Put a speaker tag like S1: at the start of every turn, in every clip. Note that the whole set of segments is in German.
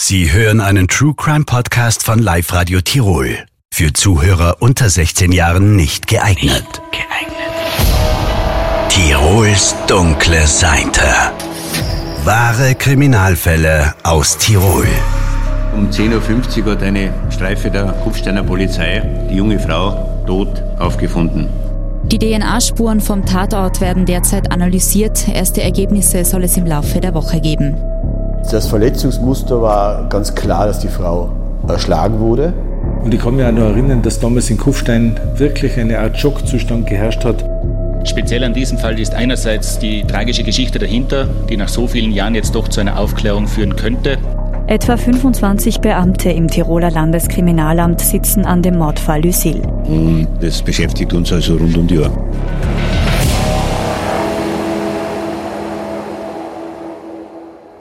S1: Sie hören einen True Crime Podcast von Live Radio Tirol. Für Zuhörer unter 16 Jahren nicht geeignet. Nicht geeignet. Tirols dunkle Seite. Wahre Kriminalfälle aus Tirol.
S2: Um 10.50 Uhr hat eine Streife der Kufsteiner Polizei die junge Frau tot aufgefunden.
S3: Die DNA-Spuren vom Tatort werden derzeit analysiert. Erste Ergebnisse soll es im Laufe der Woche geben.
S4: Das Verletzungsmuster war ganz klar, dass die Frau erschlagen wurde.
S5: Und ich kann mich auch noch erinnern, dass damals in Kufstein wirklich eine Art Schockzustand geherrscht hat.
S6: Speziell an diesem Fall ist einerseits die tragische Geschichte dahinter, die nach so vielen Jahren jetzt doch zu einer Aufklärung führen könnte.
S3: Etwa 25 Beamte im Tiroler Landeskriminalamt sitzen an dem Mordfall Lucille.
S2: Und das beschäftigt uns also rund um die Uhr.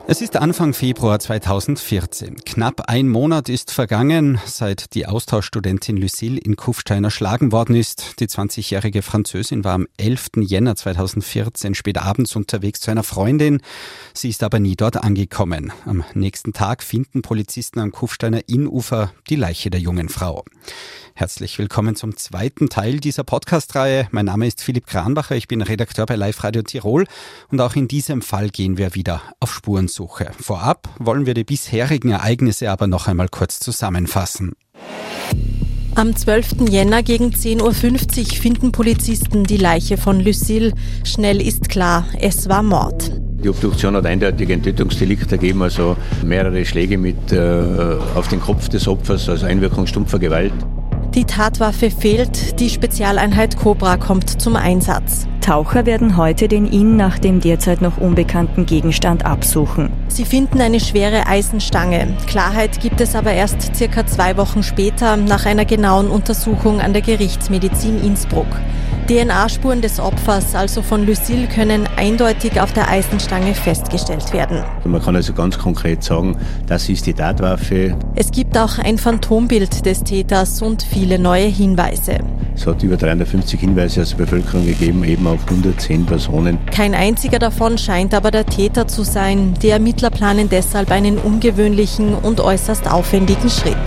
S7: Es ist Anfang Februar 2014. Knapp ein Monat ist vergangen, seit die Austauschstudentin Lucille in Kufstein erschlagen worden ist. Die 20-jährige Französin war am 11. Jänner 2014 spät abends unterwegs zu einer Freundin. Sie ist aber nie dort angekommen. Am nächsten Tag finden Polizisten am Kufsteiner Innufer die Leiche der jungen Frau. Herzlich willkommen zum zweiten Teil dieser Podcast-Reihe. Mein Name ist Philipp Kranbacher, ich bin Redakteur bei Live Radio Tirol und auch in diesem Fall gehen wir wieder auf Spurensuche. Vorab wollen wir die bisherigen Ereignisse aber noch einmal kurz zusammenfassen.
S3: Am 12. Jänner gegen 10.50 Uhr finden Polizisten die Leiche von Lucille. Schnell ist klar, es war Mord.
S2: Die Obduktion hat eindeutig ein Tötungsdelikt ergeben, also mehrere Schläge mit äh, auf den Kopf des Opfers, also Einwirkung stumpfer Gewalt.
S3: Die Tatwaffe fehlt, die Spezialeinheit Cobra kommt zum Einsatz. Taucher werden heute den ihn nach dem derzeit noch unbekannten Gegenstand absuchen. Sie finden eine schwere Eisenstange. Klarheit gibt es aber erst circa zwei Wochen später nach einer genauen Untersuchung an der Gerichtsmedizin Innsbruck. DNA-Spuren des Opfers, also von Lucille, können eindeutig auf der Eisenstange festgestellt werden.
S2: Man kann also ganz konkret sagen, das ist die Tatwaffe.
S3: Es gibt auch ein Phantombild des Täters und viele neue Hinweise.
S2: Es hat über 350 Hinweise aus der Bevölkerung gegeben, eben auf 110 Personen.
S3: Kein einziger davon scheint aber der Täter zu sein. Die Ermittler planen deshalb einen ungewöhnlichen und äußerst aufwendigen Schritt.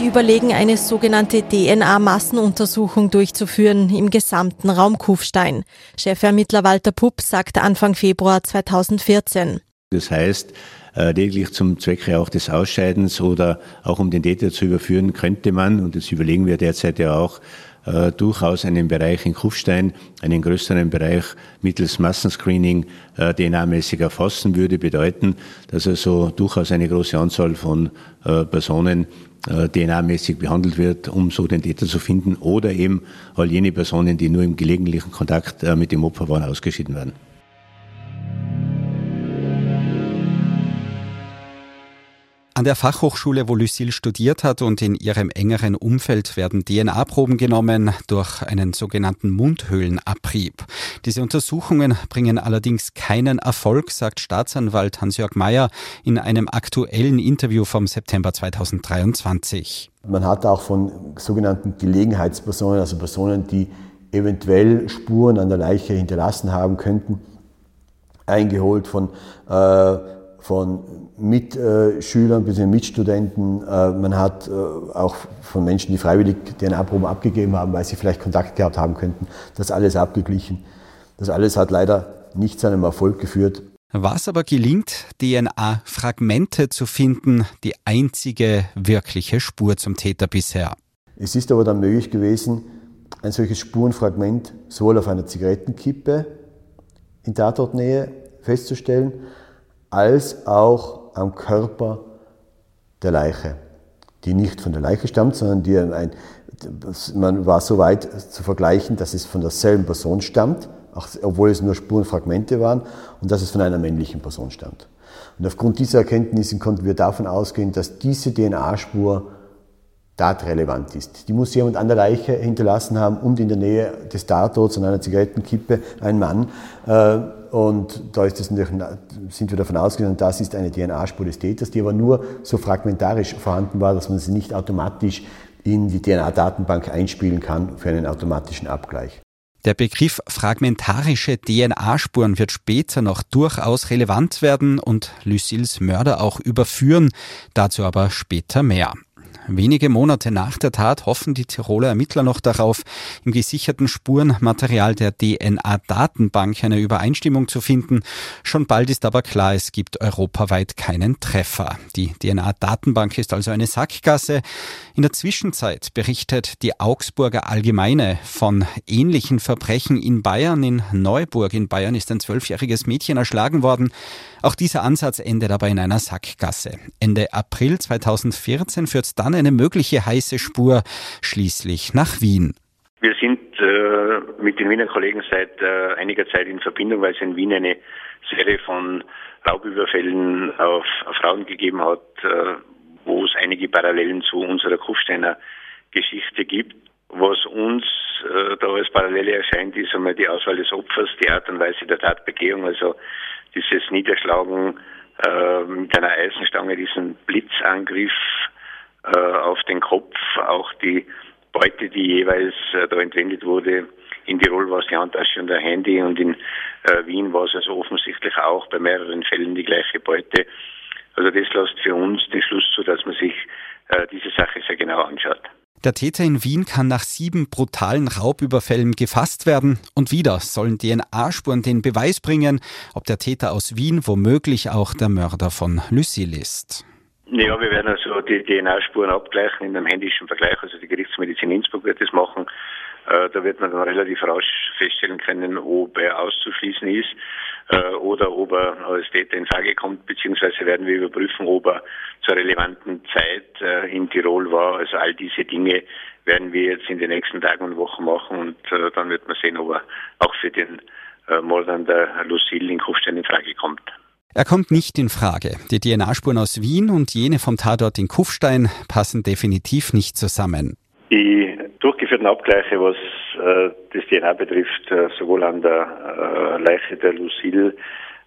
S3: Sie überlegen, eine sogenannte DNA-Massenuntersuchung durchzuführen im gesamten Raum Kufstein. Chefermittler Walter Pupp sagt Anfang Februar 2014.
S2: Das heißt, äh, lediglich zum Zwecke auch des Ausscheidens oder auch um den Täter zu überführen, könnte man, und das überlegen wir derzeit ja auch, äh, durchaus einen Bereich in Kufstein, einen größeren Bereich mittels Massenscreening äh, DNA-mäßig erfassen würde, bedeuten, dass also durchaus eine große Anzahl von äh, Personen äh, DNA-mäßig behandelt wird, um so den Täter zu finden, oder eben all jene Personen, die nur im gelegentlichen Kontakt äh, mit dem Opfer waren, ausgeschieden werden.
S7: An der Fachhochschule, wo Lucille studiert hat und in ihrem engeren Umfeld werden DNA-Proben genommen durch einen sogenannten Mundhöhlenabrieb. Diese Untersuchungen bringen allerdings keinen Erfolg, sagt Staatsanwalt Hans-Jörg Mayer in einem aktuellen Interview vom September 2023.
S4: Man hat auch von sogenannten Gelegenheitspersonen, also Personen, die eventuell Spuren an der Leiche hinterlassen haben könnten, eingeholt von äh, von Mitschülern bis Mitstudenten. Äh, man hat äh, auch von Menschen, die freiwillig DNA-Proben abgegeben haben, weil sie vielleicht Kontakt gehabt haben könnten, das alles abgeglichen. Das alles hat leider nicht zu einem Erfolg geführt.
S7: Was aber gelingt, DNA-Fragmente zu finden, die einzige wirkliche Spur zum Täter bisher.
S4: Es ist aber dann möglich gewesen, ein solches Spurenfragment sowohl auf einer Zigarettenkippe in Tatortnähe festzustellen, als auch am Körper der Leiche, die nicht von der Leiche stammt, sondern die ein, man war so weit zu vergleichen, dass es von derselben Person stammt, obwohl es nur Spurenfragmente waren, und dass es von einer männlichen Person stammt. Und aufgrund dieser Erkenntnisse konnten wir davon ausgehen, dass diese DNA-Spur tatrelevant ist. Die muss jemand an der Leiche hinterlassen haben und in der Nähe des Tatorts an einer Zigarettenkippe ein Mann. Äh, und da ist das sind wir davon ausgegangen, das ist eine DNA-Spur des Täters, die aber nur so fragmentarisch vorhanden war, dass man sie nicht automatisch in die DNA-Datenbank einspielen kann für einen automatischen Abgleich.
S7: Der Begriff fragmentarische DNA-Spuren wird später noch durchaus relevant werden und Lucils Mörder auch überführen, dazu aber später mehr. Wenige Monate nach der Tat hoffen die Tiroler Ermittler noch darauf, im gesicherten Spurenmaterial der DNA-Datenbank eine Übereinstimmung zu finden. Schon bald ist aber klar, es gibt europaweit keinen Treffer. Die DNA-Datenbank ist also eine Sackgasse. In der Zwischenzeit berichtet die Augsburger Allgemeine von ähnlichen Verbrechen in Bayern. In Neuburg in Bayern ist ein zwölfjähriges Mädchen erschlagen worden. Auch dieser Ansatz endet aber in einer Sackgasse. Ende April 2014 führt dann eine mögliche heiße Spur schließlich nach Wien.
S8: Wir sind äh, mit den Wiener Kollegen seit äh, einiger Zeit in Verbindung, weil es in Wien eine Serie von Raubüberfällen auf, auf Frauen gegeben hat, äh, wo es einige Parallelen zu unserer Kufsteiner Geschichte gibt. Was uns äh, da als Parallele erscheint, ist einmal die Auswahl des Opfers, die Art und Weise der Tatbegehung, also dieses Niederschlagen äh, mit einer Eisenstange, diesen Blitzangriff äh, auf den Kopf, auch die Beute, die jeweils äh, da entwendet wurde. In Tirol war es die Handtasche und ein Handy und in äh, Wien war es also offensichtlich auch bei mehreren Fällen die gleiche Beute. Also das lässt für uns den Schluss zu, dass man sich äh, diese Sache sehr genau anschaut.
S7: Der Täter in Wien kann nach sieben brutalen Raubüberfällen gefasst werden und wieder sollen DNA-Spuren den Beweis bringen, ob der Täter aus Wien womöglich auch der Mörder von Lucille ist.
S8: Ja, wir werden also die DNA-Spuren abgleichen in einem händischen Vergleich. Also die Gerichtsmedizin Innsbruck wird das machen. Äh, da wird man dann relativ rasch feststellen können, ob er auszuschließen ist äh, oder ob er als Täter in Frage kommt, beziehungsweise werden wir überprüfen, ob er zur relevanten Zeit äh, in Tirol war. Also all diese Dinge werden wir jetzt in den nächsten Tagen und Wochen machen und äh, dann wird man sehen, ob er auch für den äh, Mord an der Lucille in Kufstein in Frage kommt.
S7: Er kommt nicht in Frage. Die DNA-Spuren aus Wien und jene vom Tatort in Kufstein passen definitiv nicht zusammen.
S8: Die durchgeführten Abgleiche, was äh, das DNA betrifft, äh, sowohl an der äh, Leiche der Lucille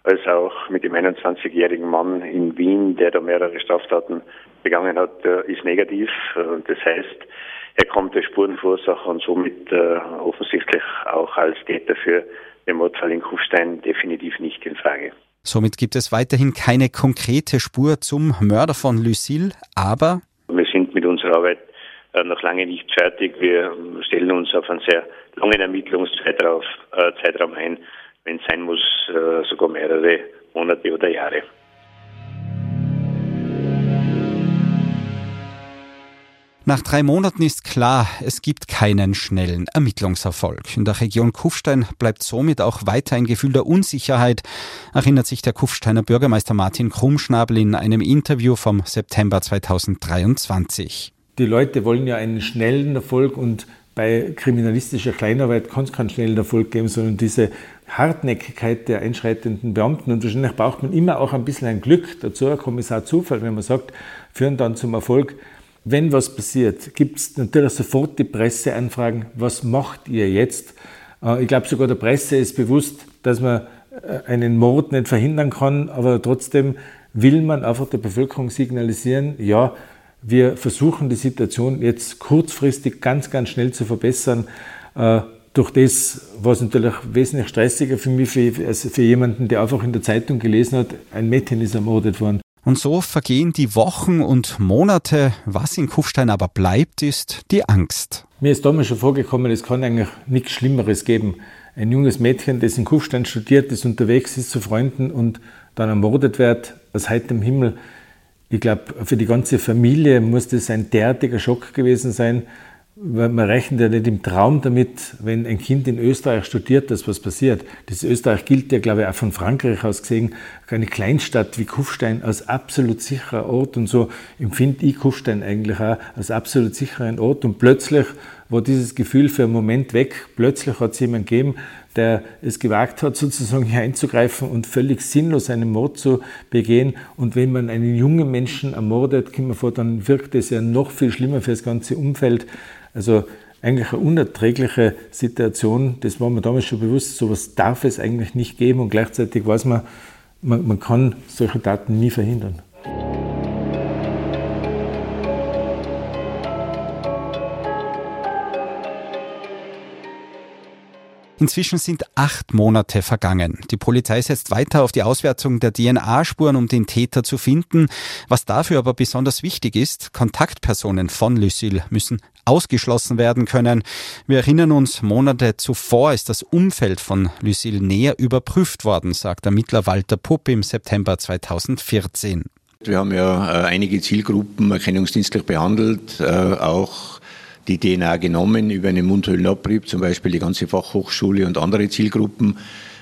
S8: als auch mit dem 21-jährigen Mann in Wien, der da mehrere Straftaten begangen hat, äh, ist negativ. Das heißt, er kommt der Spurenverursacher und somit äh, offensichtlich auch als Täter für den Mordfall in Kufstein definitiv nicht in Frage.
S7: Somit gibt es weiterhin keine konkrete Spur zum Mörder von Lucille, aber
S8: wir sind mit unserer Arbeit äh, noch lange nicht fertig. Wir stellen uns auf einen sehr langen Ermittlungszeitraum äh, ein, wenn es sein muss, äh, sogar mehrere Monate oder Jahre.
S7: Nach drei Monaten ist klar, es gibt keinen schnellen Ermittlungserfolg. In der Region Kufstein bleibt somit auch weiter ein Gefühl der Unsicherheit, erinnert sich der Kufsteiner Bürgermeister Martin Krummschnabel in einem Interview vom September 2023.
S5: Die Leute wollen ja einen schnellen Erfolg und bei kriminalistischer Kleinarbeit kann es keinen schnellen Erfolg geben, sondern diese Hartnäckigkeit der einschreitenden Beamten. Und wahrscheinlich braucht man immer auch ein bisschen ein Glück dazu, ein Kommissar Zufall, wenn man sagt, führen dann zum Erfolg. Wenn was passiert, gibt es natürlich sofort die Presseanfragen, was macht ihr jetzt? Äh, ich glaube, sogar der Presse ist bewusst, dass man äh, einen Mord nicht verhindern kann, aber trotzdem will man einfach der Bevölkerung signalisieren, ja, wir versuchen die Situation jetzt kurzfristig ganz, ganz schnell zu verbessern. Äh, durch das war es natürlich wesentlich stressiger für mich, für, also für jemanden, der einfach in der Zeitung gelesen hat, ein Mädchen ist ermordet worden.
S7: Und so vergehen die Wochen und Monate. Was in Kufstein aber bleibt, ist die Angst.
S5: Mir ist damals schon vorgekommen, es kann eigentlich nichts Schlimmeres geben. Ein junges Mädchen, das in Kufstein studiert, das unterwegs ist zu Freunden und dann ermordet wird, aus heiterem Himmel. Ich glaube, für die ganze Familie muss das ein derartiger Schock gewesen sein, weil man rechnet ja nicht im Traum damit, wenn ein Kind in Österreich studiert, dass was passiert. Das Österreich gilt ja, glaube ich, auch von Frankreich aus gesehen, eine Kleinstadt wie Kufstein als absolut sicherer Ort und so empfinde ich Kufstein eigentlich auch als absolut sicheren Ort und plötzlich war dieses Gefühl für einen Moment weg. Plötzlich hat es jemanden gegeben, der es gewagt hat, sozusagen hier einzugreifen und völlig sinnlos einen Mord zu begehen. Und wenn man einen jungen Menschen ermordet, kommt man vor, dann wirkt es ja noch viel schlimmer für das ganze Umfeld. Also eigentlich eine unerträgliche Situation. Das war mir damals schon bewusst. So etwas darf es eigentlich nicht geben. Und gleichzeitig weiß man, man, man kann solche Taten nie verhindern.
S7: Inzwischen sind acht Monate vergangen. Die Polizei setzt weiter auf die Auswertung der DNA-Spuren, um den Täter zu finden. Was dafür aber besonders wichtig ist, Kontaktpersonen von Lucille müssen ausgeschlossen werden können. Wir erinnern uns, Monate zuvor ist das Umfeld von Lucille näher überprüft worden, sagt Ermittler Walter Pupp im September 2014.
S2: Wir haben ja äh, einige Zielgruppen erkennungsdienstlich behandelt, äh, auch die DNA genommen über einen Mundhöhlenabrieb, zum Beispiel die ganze Fachhochschule und andere Zielgruppen.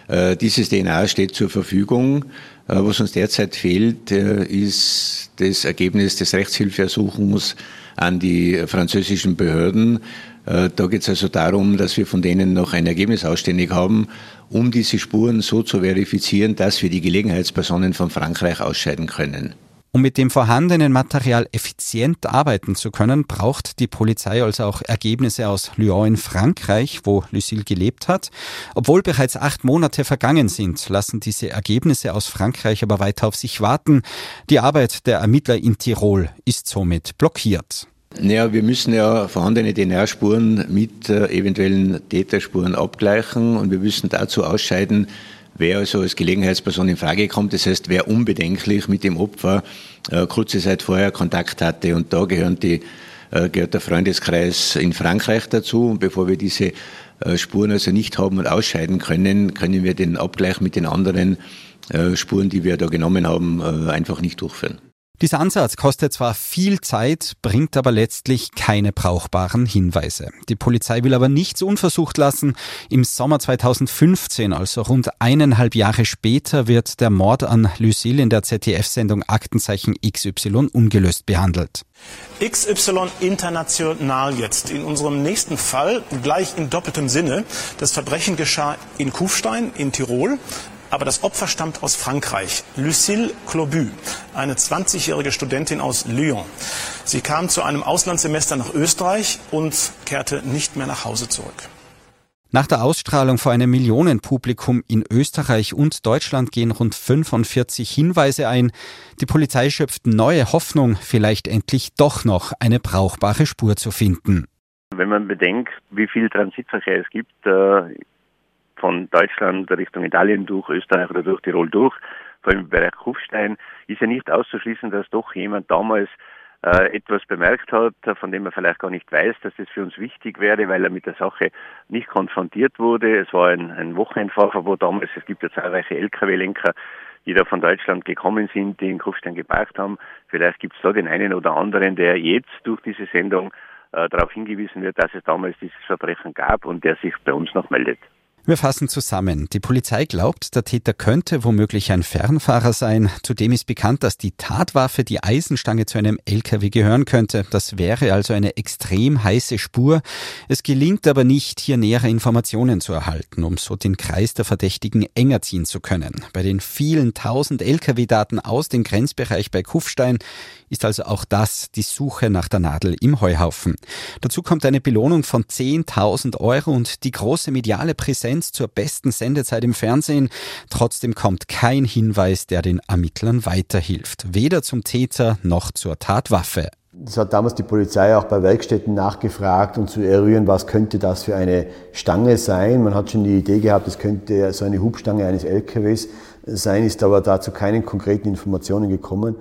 S2: Äh, dieses DNA steht zur Verfügung. Was uns derzeit fehlt, ist das Ergebnis des Rechtshilfeersuchens an die französischen Behörden. Da geht es also darum, dass wir von denen noch ein Ergebnis ausständig haben, um diese Spuren so zu verifizieren, dass wir die Gelegenheitspersonen von Frankreich ausscheiden können.
S7: Um mit dem vorhandenen Material effizient arbeiten zu können, braucht die Polizei also auch Ergebnisse aus Lyon in Frankreich, wo Lucille gelebt hat. Obwohl bereits acht Monate vergangen sind, lassen diese Ergebnisse aus Frankreich aber weiter auf sich warten. Die Arbeit der Ermittler in Tirol ist somit blockiert.
S2: Naja, wir müssen ja vorhandene DNA-Spuren mit äh, eventuellen Täterspuren abgleichen und wir müssen dazu ausscheiden, wer also als Gelegenheitsperson in Frage kommt. Das heißt, wer unbedenklich mit dem Opfer äh, kurze Zeit vorher Kontakt hatte. Und da gehören die, äh, gehört der Freundeskreis in Frankreich dazu. Und bevor wir diese äh, Spuren also nicht haben und ausscheiden können, können wir den Abgleich mit den anderen äh, Spuren, die wir da genommen haben, äh, einfach nicht durchführen.
S7: Dieser Ansatz kostet zwar viel Zeit, bringt aber letztlich keine brauchbaren Hinweise. Die Polizei will aber nichts unversucht lassen. Im Sommer 2015, also rund eineinhalb Jahre später, wird der Mord an Lucille in der ZDF-Sendung Aktenzeichen XY ungelöst behandelt.
S9: XY international jetzt. In unserem nächsten Fall gleich in doppeltem Sinne. Das Verbrechen geschah in Kufstein in Tirol. Aber das Opfer stammt aus Frankreich. Lucille Clobu, eine 20-jährige Studentin aus Lyon. Sie kam zu einem Auslandssemester nach Österreich und kehrte nicht mehr nach Hause zurück.
S7: Nach der Ausstrahlung vor einem Millionenpublikum in Österreich und Deutschland gehen rund 45 Hinweise ein. Die Polizei schöpft neue Hoffnung, vielleicht endlich doch noch eine brauchbare Spur zu finden.
S8: Wenn man bedenkt, wie viel Transitverkehr es gibt, äh, von Deutschland Richtung Italien durch, Österreich oder durch Tirol durch, vor allem im Bereich Kufstein, ist ja nicht auszuschließen, dass doch jemand damals äh, etwas bemerkt hat, von dem er vielleicht gar nicht weiß, dass das für uns wichtig wäre, weil er mit der Sache nicht konfrontiert wurde. Es war ein, ein Wochenendfahrverbot damals. Es gibt ja zahlreiche Lkw-Lenker, die da von Deutschland gekommen sind, die in Kufstein geparkt haben. Vielleicht gibt es da den einen oder anderen, der jetzt durch diese Sendung äh, darauf hingewiesen wird, dass es damals dieses Verbrechen gab und der sich bei uns noch meldet.
S7: Wir fassen zusammen. Die Polizei glaubt, der Täter könnte womöglich ein Fernfahrer sein. Zudem ist bekannt, dass die Tatwaffe, die Eisenstange, zu einem LKW gehören könnte. Das wäre also eine extrem heiße Spur. Es gelingt aber nicht, hier nähere Informationen zu erhalten, um so den Kreis der Verdächtigen enger ziehen zu können. Bei den vielen tausend LKW-Daten aus dem Grenzbereich bei Kufstein ist also auch das die Suche nach der Nadel im Heuhaufen. Dazu kommt eine Belohnung von 10.000 Euro und die große mediale Präsenz zur besten Sendezeit im Fernsehen. Trotzdem kommt kein Hinweis, der den Ermittlern weiterhilft. Weder zum Täter noch zur Tatwaffe.
S4: Das hat damals die Polizei auch bei Werkstätten nachgefragt, um zu eruieren, was könnte das für eine Stange sein. Man hat schon die Idee gehabt, es könnte so eine Hubstange eines LKWs sein, ist aber dazu keine konkreten Informationen gekommen.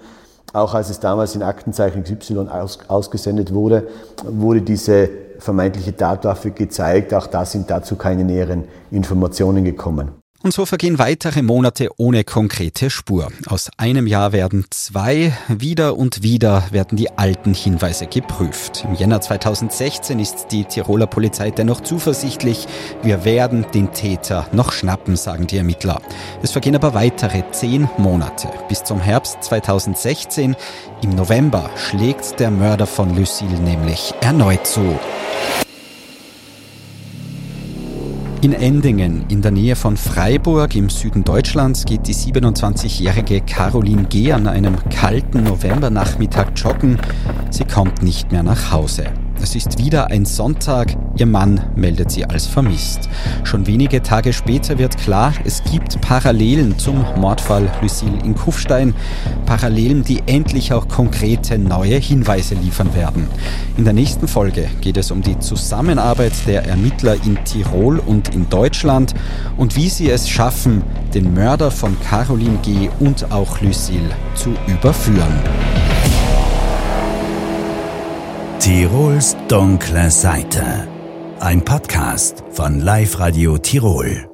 S4: Auch als es damals in Aktenzeichen XY aus, ausgesendet wurde, wurde diese vermeintliche Tatwaffe gezeigt. Auch da sind dazu keine näheren Informationen gekommen.
S7: Und so vergehen weitere Monate ohne konkrete Spur. Aus einem Jahr werden zwei, wieder und wieder werden die alten Hinweise geprüft. Im Jänner 2016 ist die Tiroler Polizei dennoch zuversichtlich, wir werden den Täter noch schnappen, sagen die Ermittler. Es vergehen aber weitere zehn Monate. Bis zum Herbst 2016. Im November schlägt der Mörder von Lucille nämlich erneut zu. In Endingen, in der Nähe von Freiburg im Süden Deutschlands, geht die 27-jährige Caroline G. an einem kalten Novembernachmittag joggen. Sie kommt nicht mehr nach Hause. Es ist wieder ein Sonntag. Ihr Mann meldet sie als vermisst. Schon wenige Tage später wird klar, es gibt Parallelen zum Mordfall Lucille in Kufstein. Parallelen, die endlich auch konkrete neue Hinweise liefern werden. In der nächsten Folge geht es um die Zusammenarbeit der Ermittler in Tirol und in Deutschland und wie sie es schaffen, den Mörder von Caroline G. und auch Lucille zu überführen.
S1: Tirols dunkle Seite. Ein Podcast von Live Radio Tirol.